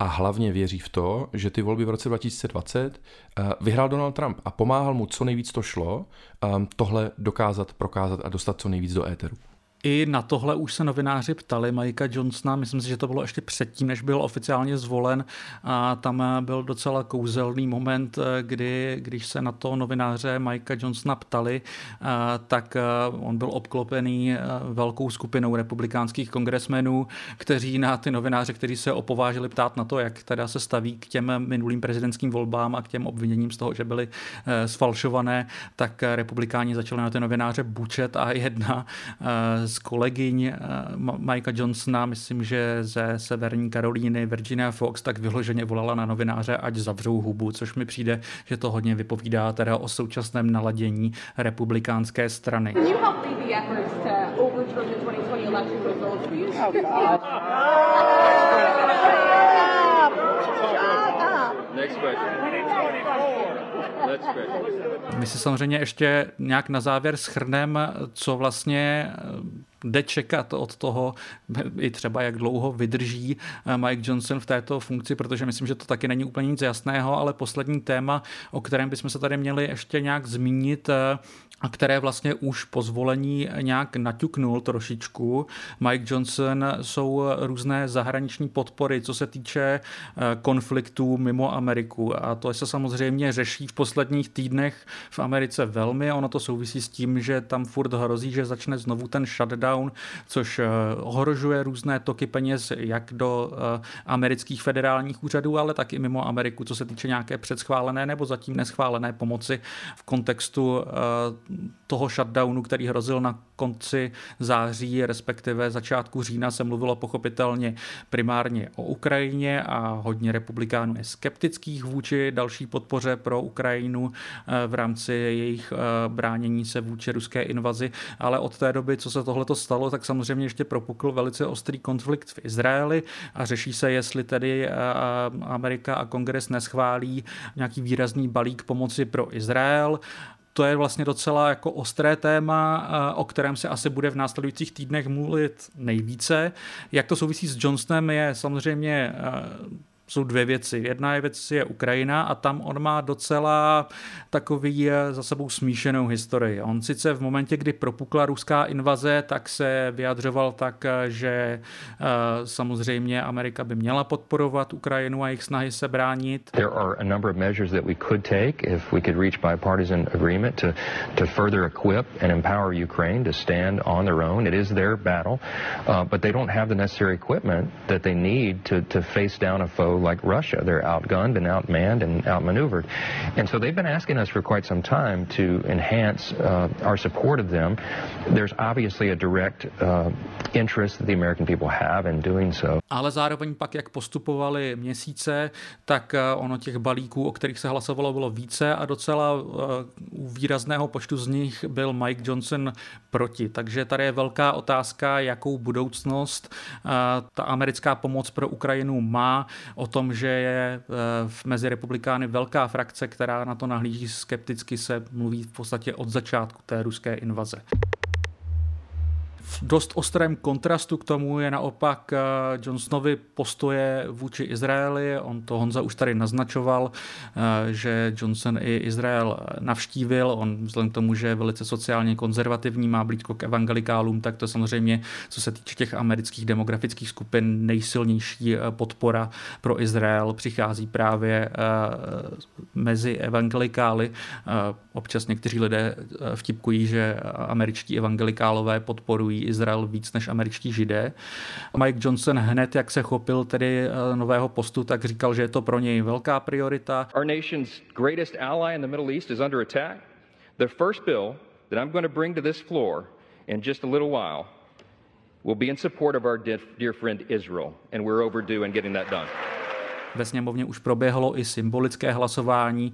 a hlavně věří v to, že ty volby v roce 2020 eh, vyhrál Donald Trump a pomáhal mu co nejvíc to šlo ehm, tohle dokázat, prokázat a dostat co nejvíc do éteru. I na tohle už se novináři ptali Mikea Johnsona, myslím si, že to bylo ještě předtím, než byl oficiálně zvolen. A tam byl docela kouzelný moment, kdy, když se na to novináře Mikea Johnsona ptali, tak on byl obklopený velkou skupinou republikánských kongresmenů, kteří na ty novináře, kteří se opovážili ptát na to, jak teda se staví k těm minulým prezidentským volbám a k těm obviněním z toho, že byly sfalšované, tak republikáni začali na ty novináře bučet a jedna z kolegyň eh, Mikea Johnsona, myslím, že ze Severní Karolíny, Virginia Fox, tak vyloženě volala na novináře, ať zavřou hubu, což mi přijde, že to hodně vypovídá teda o současném naladění republikánské strany. Next question. My si samozřejmě ještě nějak na závěr schrneme, co vlastně eh, jde čekat od toho, i třeba jak dlouho vydrží eh, Mike Johnson v této funkci, protože myslím, že to taky není úplně nic jasného, ale poslední téma, o kterém bychom se tady měli ještě nějak zmínit, eh, a které vlastně už po zvolení nějak naťuknul trošičku. Mike Johnson jsou různé zahraniční podpory, co se týče eh, konfliktů mimo Ameriku. A to se samozřejmě řeší v posledních týdnech v Americe velmi. Ono to souvisí s tím, že tam furt hrozí, že začne znovu ten shutdown, což eh, ohrožuje různé toky peněz jak do eh, amerických federálních úřadů, ale tak i mimo Ameriku, co se týče nějaké předschválené nebo zatím neschválené pomoci v kontextu toho shutdownu, který hrozil na konci září, respektive začátku října, se mluvilo pochopitelně primárně o Ukrajině a hodně republikánů je skeptických vůči další podpoře pro Ukrajinu eh, v rámci jejich eh, bránění se vůči ruské invazi, ale od té doby, co se tohleto stalo, tak samozřejmě ještě propukl velice ostrý konflikt v Izraeli a řeší se, jestli tedy eh, Amerika a kongres neschválí nějaký výrazný balík pomoci pro Izrael to je vlastně docela jako ostré téma, eh, o kterém se asi bude v následujících týdnech mluvit nejvíce. Jak to souvisí s Johnsonem je samozřejmě eh, jsou dvě věci. Jedna je věc je Ukrajina a tam on má docela takový eh, za sebou smíšenou historii. On sice v momentě, kdy propukla ruská invaze, tak se vyjadřoval tak, eh, že eh, samozřejmě Amerika by měla podporovat Ukrajinu a jejich snahy se bránit. There are a number of measures that we could take if we could reach bipartisan agreement to, to further equip and empower Ukraine to stand on their own. It is their battle, uh, but they don't have the necessary equipment that they need to, to face down a foe like Russia. They're outgunned and outmanned and outmaneuvered. And so they've been asking us for quite some time to enhance uh, our support of them. There's obviously a direct uh, interest that the American people have in doing so. Ale zároveň pak, jak postupovali měsíce, tak uh, ono těch balíků, o kterých se hlasovalo, bylo více a docela uh, u výrazného počtu z nich byl Mike Johnson proti. Takže tady je velká otázka, jakou budoucnost uh, ta americká pomoc pro Ukrajinu má. O tom, že je eh, mezi republikány velká frakce, která na to nahlíží skepticky, se mluví v podstatě od začátku té ruské invaze. V dost ostrém kontrastu k tomu je naopak Johnsonovi postoje vůči Izraeli. On to Honza už tady naznačoval, že Johnson i Izrael navštívil. On vzhledem k tomu, že je velice sociálně konzervativní, má blízko k evangelikálům, tak to samozřejmě, co se týče těch amerických demografických skupin, nejsilnější podpora pro Izrael přichází právě mezi evangelikály. Občas někteří lidé vtipkují, že američtí evangelikálové podporují Izrael víc než američtí židé. Mike Johnson hned, jak se chopil tedy nového postu, tak říkal, že je to pro něj velká priorita. Our nation's greatest ally in the Middle East is under attack. The first bill that I'm going to bring to this floor in just a little while will be in support of our dear friend Israel, and we're overdue in getting that done. Ve sněmovně už proběhlo i symbolické hlasování,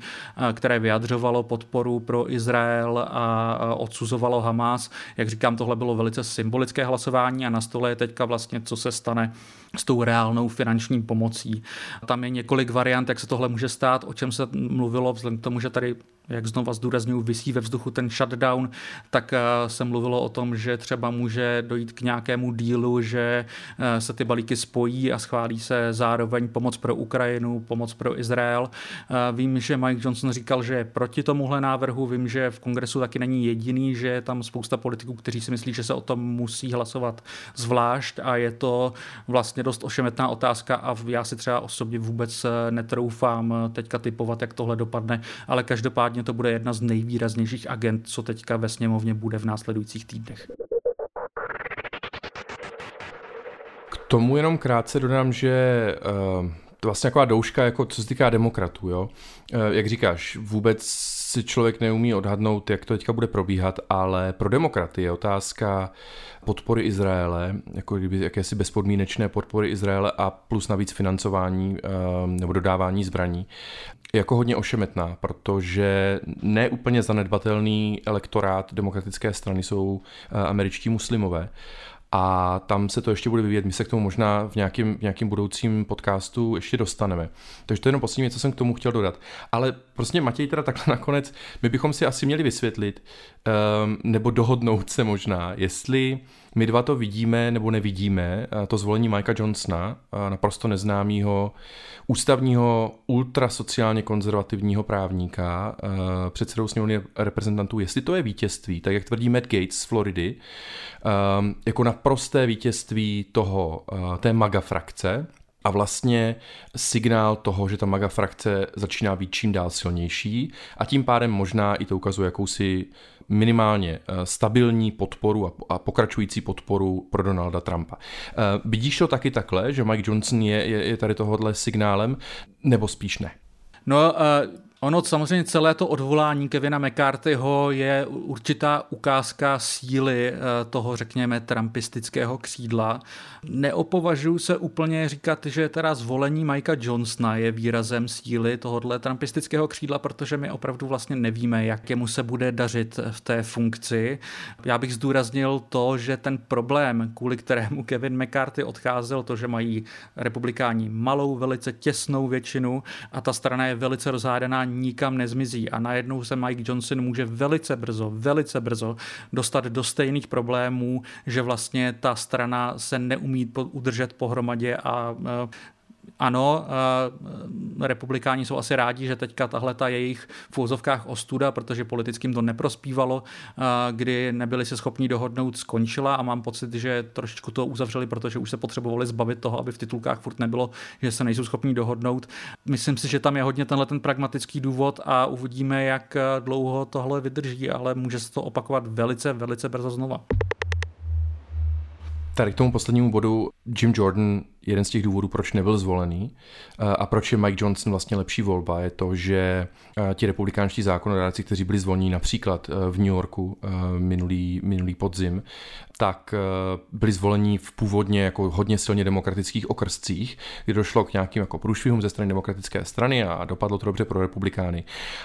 které vyjadřovalo podporu pro Izrael a odsuzovalo Hamas. Jak říkám, tohle bylo velice symbolické hlasování a na stole je teďka vlastně, co se stane s tou reálnou finanční pomocí. Tam je několik variant, jak se tohle může stát, o čem se mluvilo, vzhledem k tomu, že tady jak znova zdůraznuju, vysí ve vzduchu ten shutdown, tak eh, se mluvilo o tom, že třeba může dojít k nějakému dílu, že eh, se ty balíky spojí a schválí se zároveň pomoc pro Ukrajinu, pomoc pro Izrael. Eh, vím, že Mike Johnson říkal, že je proti tomuhle návrhu, vím, že v kongresu taky není jediný, že je tam spousta politiků, kteří si myslí, že se o tom musí hlasovat zvlášť a je to vlastně dost ošemetná otázka a já si třeba osobně vůbec netroufám teďka typovat, jak tohle dopadne, ale každopádně každopádně to bude jedna z nejvýraznějších agent, co teďka ve sněmovně bude v následujících týdnech. K tomu jenom krátce dodám, že uh, to vlastně taková douška, jako co se týká demokratů, jo. Uh, jak říkáš, vůbec si člověk neumí odhadnout, jak to teďka bude probíhat, ale pro demokraty je otázka podpory Izraele, jako kdyby jakési bezpodmínečné podpory Izraele a plus navíc financování nebo dodávání zbraní jako hodně ošemetná, protože neúplně zanedbatelný elektorát demokratické strany jsou eh, američtí muslimové. A tam se to ještě bude vyvíjet. My se k tomu možná v nějakým, v nějakým budoucím podcastu ještě dostaneme. Takže to je jenom poslední co jsem k tomu chtěl dodat. Ale prostě Matěj teda takhle nakonec, my bychom si asi měli vysvětlit, um, nebo dohodnout se možná, jestli my dva to vidíme nebo nevidíme, to zvolení Mikea Johnsona, naprosto neznámého ústavního ultrasociálně konzervativního právníka, předsedou sněmovny reprezentantů, jestli to je vítězství, tak jak tvrdí Matt Gates z Floridy, jako naprosté vítězství toho, té MAGA frakce, a vlastně signál toho, že ta MAGA frakce začíná být čím dál silnější a tím pádem možná i to ukazuje jakousi minimálně eh, stabilní podporu a pokračující podporu pro Donalda Trumpa. Eh, vidíš to taky takhle, že Mike Johnson je, je, je tady tohohle signálem, nebo spíš ne? No, uh Ono samozřejmě celé to odvolání Kevina McCarthyho je určitá ukázka síly eh, toho, řekněme, trumpistického křídla. Neopovažuji se úplně říkat, že teda zvolení Mikea Johnsona je výrazem síly tohohle trumpistického křídla, protože my opravdu vlastně nevíme, jak jemu se bude dařit v té funkci. Já bych zdůraznil to, že ten problém, kvůli kterému Kevin McCarthy odcházel, to, že mají republikáni malou, velice těsnou většinu a ta strana je velice rozhádaná nikam nezmizí. A najednou se Mike Johnson může velice brzo, velice brzo dostat do stejných problémů, že vlastně ta strana se neumí udržet pohromadě a ano, eh, republikáni jsou asi rádi, že teďka tahle ta jejich v úzovkách ostuda, protože politickým to neprospívalo, eh, kdy nebyli se schopni dohodnout, skončila a mám pocit, že trošičku to uzavřeli, protože už se potřebovali zbavit toho, aby v titulkách furt nebylo, že se nejsou schopni dohodnout. Myslím si, že tam je hodně tenhle ten pragmatický důvod a uvidíme, jak dlouho tohle vydrží, ale může se to opakovat velice, velice brzo znova. Tady k tomu poslednímu bodu Jim Jordan jeden z těch důvodů, proč nebyl zvolený eh, a proč je Mike Johnson vlastně lepší volba, je to, že eh, ti republikánští zákonodárci, kteří byli zvolení například eh, v New Yorku minulý, minulý podzim, tak byli zvolení v původně jako hodně silně demokratických okrscích, kdy došlo k nějakým jako průšvihům ze strany demokratické strany a dopadlo to dobře pro republikány.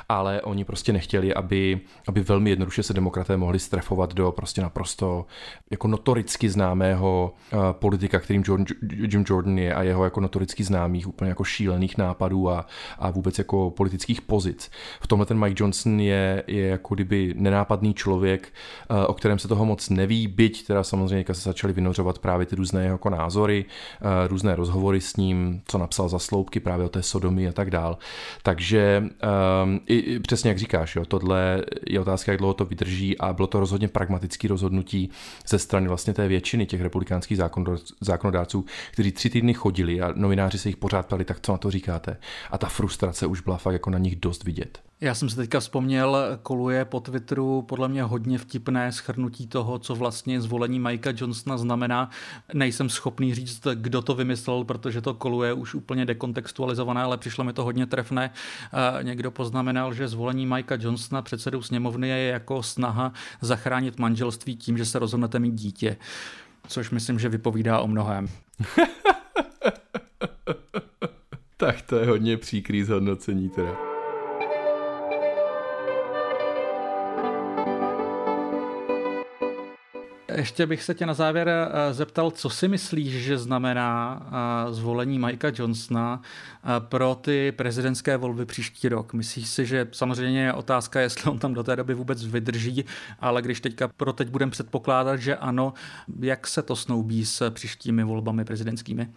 Ale oni prostě nechtěli, aby, aby velmi jednoduše se demokraté mohli strefovat do prostě naprosto jako notoricky známého politika, kterým John, Jim Jordan je a jeho jako notoricky známých úplně jako šílených nápadů a, a vůbec jako politických pozic. V tomhle ten Mike Johnson je, je jako kdyby nenápadný člověk, eh, o kterém se toho moc neví, byť teda samozřejmě se začaly vynořovat právě ty různé jako názory, eh, různé rozhovory s ním, co napsal za sloupky právě o té sodomy a tak dál. Takže um, i, i přesně jak říkáš, jo, tohle je otázka, jak dlouho to vydrží a bylo to rozhodně pragmatické rozhodnutí ze strany vlastně té většiny těch republikánských zákonodárců, kteří tři týdny chodili a novináři se jich pořád ptali, tak co na to říkáte? A ta frustrace už byla fakt jako na nich dost vidět. Já jsem se teďka vzpomněl, koluje po Twitteru podle mě hodně vtipné schrnutí toho, co vlastně zvolení Mikea Johnsona znamená. Nejsem schopný říct, kdo to vymyslel, protože to koluje už úplně dekontextualizované, ale přišlo mi to hodně trefné. Někdo poznamenal, že zvolení Mikea Johnsona předsedou sněmovny je jako snaha zachránit manželství tím, že se rozhodnete mít dítě. Což myslím, že vypovídá o mnohem. Tak to je hodně příkrý zhodnocení teda. Ještě bych se tě na závěr eh, zeptal, co si myslíš, že znamená eh, zvolení Mikea Johnsona eh, pro ty prezidentské volby příští rok. Myslíš si, že samozřejmě je otázka, jestli on tam do té doby vůbec vydrží, ale když teďka pro teď budeme předpokládat, že ano, jak se to snoubí s příštími volbami prezidentskými?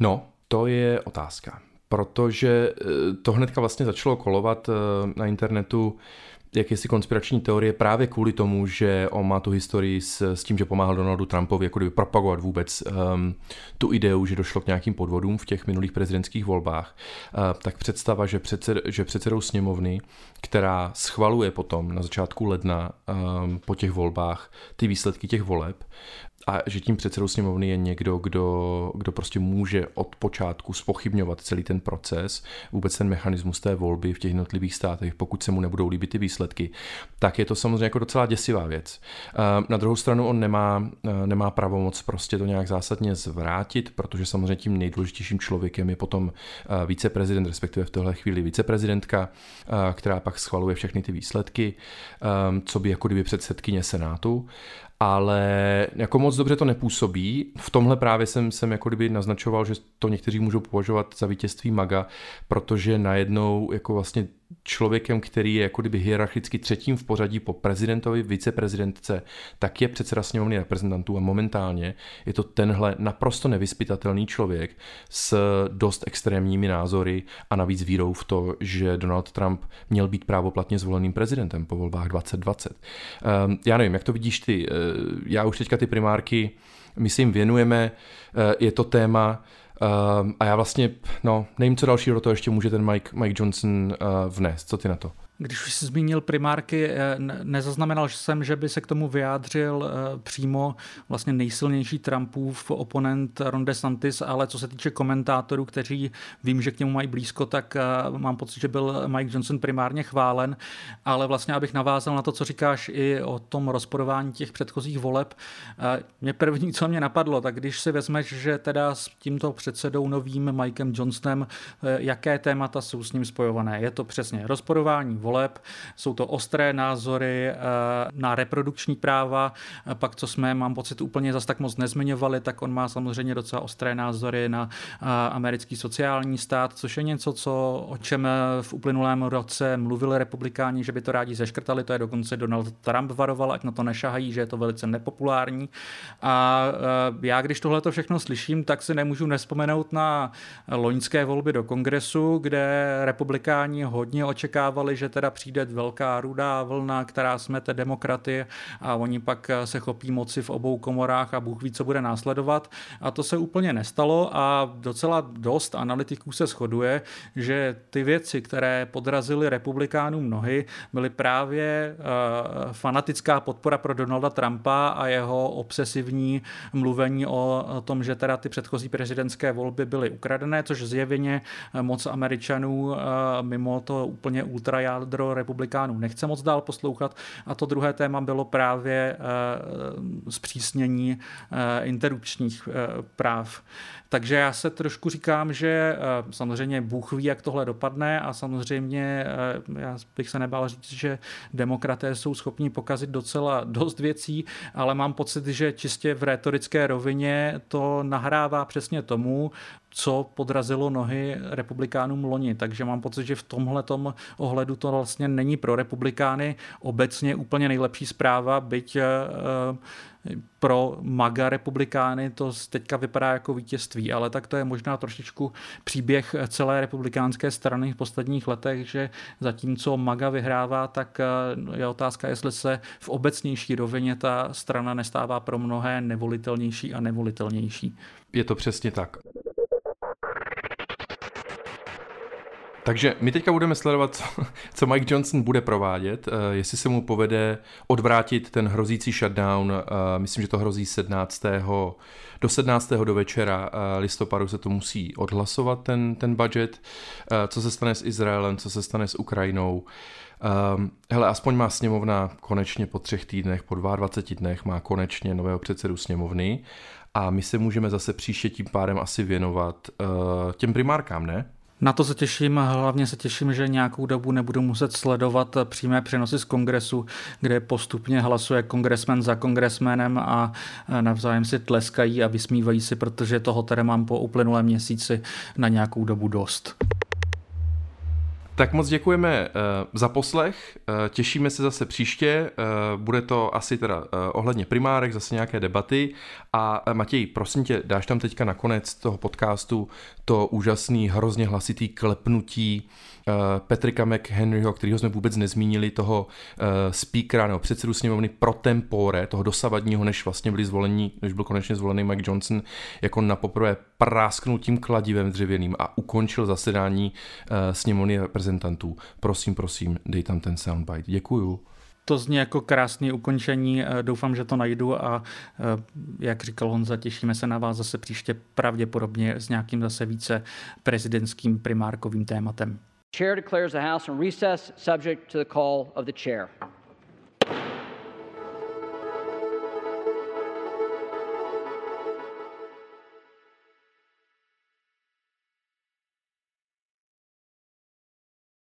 No, to je otázka, protože to hnedka vlastně začalo kolovat na internetu jakési konspirační teorie právě kvůli tomu, že on má tu historii s, s tím, že pomáhal Donaldu Trumpovi jako kdyby propagovat vůbec um, tu ideu, že došlo k nějakým podvodům v těch minulých prezidentských volbách, uh, tak představa, že, předsed, že předsedou sněmovny, která schvaluje potom na začátku ledna um, po těch volbách ty výsledky těch voleb, a že tím předsedou sněmovny je někdo, kdo, kdo prostě může od počátku spochybňovat celý ten proces, vůbec ten mechanismus té volby v těch jednotlivých státech, pokud se mu nebudou líbit ty výsledky, tak je to samozřejmě jako docela děsivá věc. Na druhou stranu on nemá, nemá pravomoc prostě to nějak zásadně zvrátit, protože samozřejmě tím nejdůležitějším člověkem je potom viceprezident, respektive v téhle chvíli viceprezidentka, která pak schvaluje všechny ty výsledky, co by jako kdyby předsedkyně Senátu ale jako moc dobře to nepůsobí. V tomhle právě jsem, jsem jako kdyby naznačoval, že to někteří můžou považovat za vítězství maga, protože najednou jako vlastně člověkem, který je jako kdyby hierarchicky třetím v pořadí po prezidentovi, viceprezidentce, tak je předseda sněmovny reprezentantů a momentálně je to tenhle naprosto nevyspytatelný člověk s dost extrémními názory a navíc vírou v to, že Donald Trump měl být právoplatně zvoleným prezidentem po volbách 2020. Ehm, já nevím, jak to vidíš ty? Ehm, já už teďka ty primárky, my si jim věnujeme, ehm, je to téma, Uh, a já vlastně, no, nevím, co dalšího do toho ještě může ten Mike, Mike Johnson uh, vnést. Co ty na to? Když už jsi zmínil primárky, eh, nezaznamenal jsem, že by se k tomu vyjádřil eh, přímo vlastně nejsilnější Trumpův oponent Ron DeSantis, ale co se týče komentátorů, kteří vím, že k němu mají blízko, tak eh, mám pocit, že byl Mike Johnson primárně chválen, ale vlastně abych navázal na to, co říkáš i o tom rozporování těch předchozích voleb, mě první, co mě napadlo, tak když si vezmeš, že teda s tímto předsedou novým Mikem Johnsonem, jaké témata jsou s ním spojované. Je to přesně rozporování voleb. Jsou to ostré názory eh, na reprodukční práva. Pak, co jsme, mám pocit, úplně zas tak moc nezmiňovali, tak on má samozřejmě docela ostré názory na eh, americký sociální stát, což je něco, co, o čem v uplynulém roce mluvili republikáni, že by to rádi zeškrtali. To je dokonce Donald Trump varoval, ať na to nešahají, že je to velice nepopulární. A eh, já, když tohle všechno slyším, tak si nemůžu nespomenout na loňské volby do kongresu, kde republikáni hodně očekávali, že teda přijde velká rudá vlna, která smete demokraty a oni pak se chopí moci v obou komorách a Bůh ví, co bude následovat. A to se úplně nestalo a docela dost analytiků se shoduje, že ty věci, které podrazily republikánům nohy, byly právě uh, fanatická podpora pro Donalda Trumpa a jeho obsesivní mluvení o tom, že teda ty předchozí prezidentské volby byly ukradené, což zjevně moc Američanů mimo to úplně ultra jádro republikánů nechce moc dál poslouchat. A to druhé téma bylo právě zpřísnění interrupčních práv. Takže já se trošku říkám, že samozřejmě Bůh ví, jak tohle dopadne a samozřejmě já bych se nebál říct, že demokraté jsou schopni pokazit docela dost věcí, ale mám pocit, že čistě v retorické rovině to nahrává přesně tomu, co podrazilo nohy republikánům loni. Takže mám pocit, že v tomhle ohledu to vlastně není pro republikány obecně úplně nejlepší zpráva, byť eh, pro maga republikány to teďka vypadá jako vítězství, ale tak to je možná trošičku příběh celé republikánské strany v posledních letech, že zatímco maga vyhrává, tak eh, je otázka, jestli se v obecnější rovině ta strana nestává pro mnohé nevolitelnější a nevolitelnější. Je to přesně tak. Takže my teďka budeme sledovat, co, [laughs] co Mike Johnson bude provádět, uh, jestli se mu povede odvrátit ten hrozící shutdown, uh, myslím, že to hrozí 17. do 17. do večera uh, listopadu se to musí odhlasovat, ten, ten budget, co se stane s Izraelem, co se stane s Ukrajinou. Um, hele, aspoň má sněmovna konečně po třech týdnech, po 22 dnech má konečně nového předsedu sněmovny a my se můžeme zase příště tím pádem asi věnovat uh, těm primárkám, ne? Na to se těším, hlavně se těším, že nějakou dobu nebudu muset sledovat přímé přenosy z kongresu, kde postupně hlasuje kongresmen za kongresmenem a navzájem si tleskají a vysmívají si, protože toho tady mám po uplynulém měsíci na nějakou dobu dost. Tak moc děkujeme uh, za poslech, uh, těšíme se zase příště, uh, bude to asi teda ohledně primárek, zase nějaké debaty. A Matěj, prosím tě, dáš tam teďka na konec toho podcastu to úžasný, hrozně hlasitý klepnutí Petrika McHenryho, kterého jsme vůbec nezmínili, toho uh, speakera nebo předsedu sněmovny pro tempore, toho dosavadního, než vlastně byli zvolení, než byl konečně zvolený Mike Johnson, jako na poprvé prásknul tím kladivem dřevěným a ukončil zasedání uh, sněmovny reprezentantů. Prosím, prosím, dej tam ten soundbite. Děkuju. To zní jako krásné ukončení, doufám, že to najdu a jak říkal Honza, těšíme se na vás zase příště pravděpodobně s nějakým zase více prezidentským primárkovým tématem. Chair declares the House in recess subject to the call of the chair.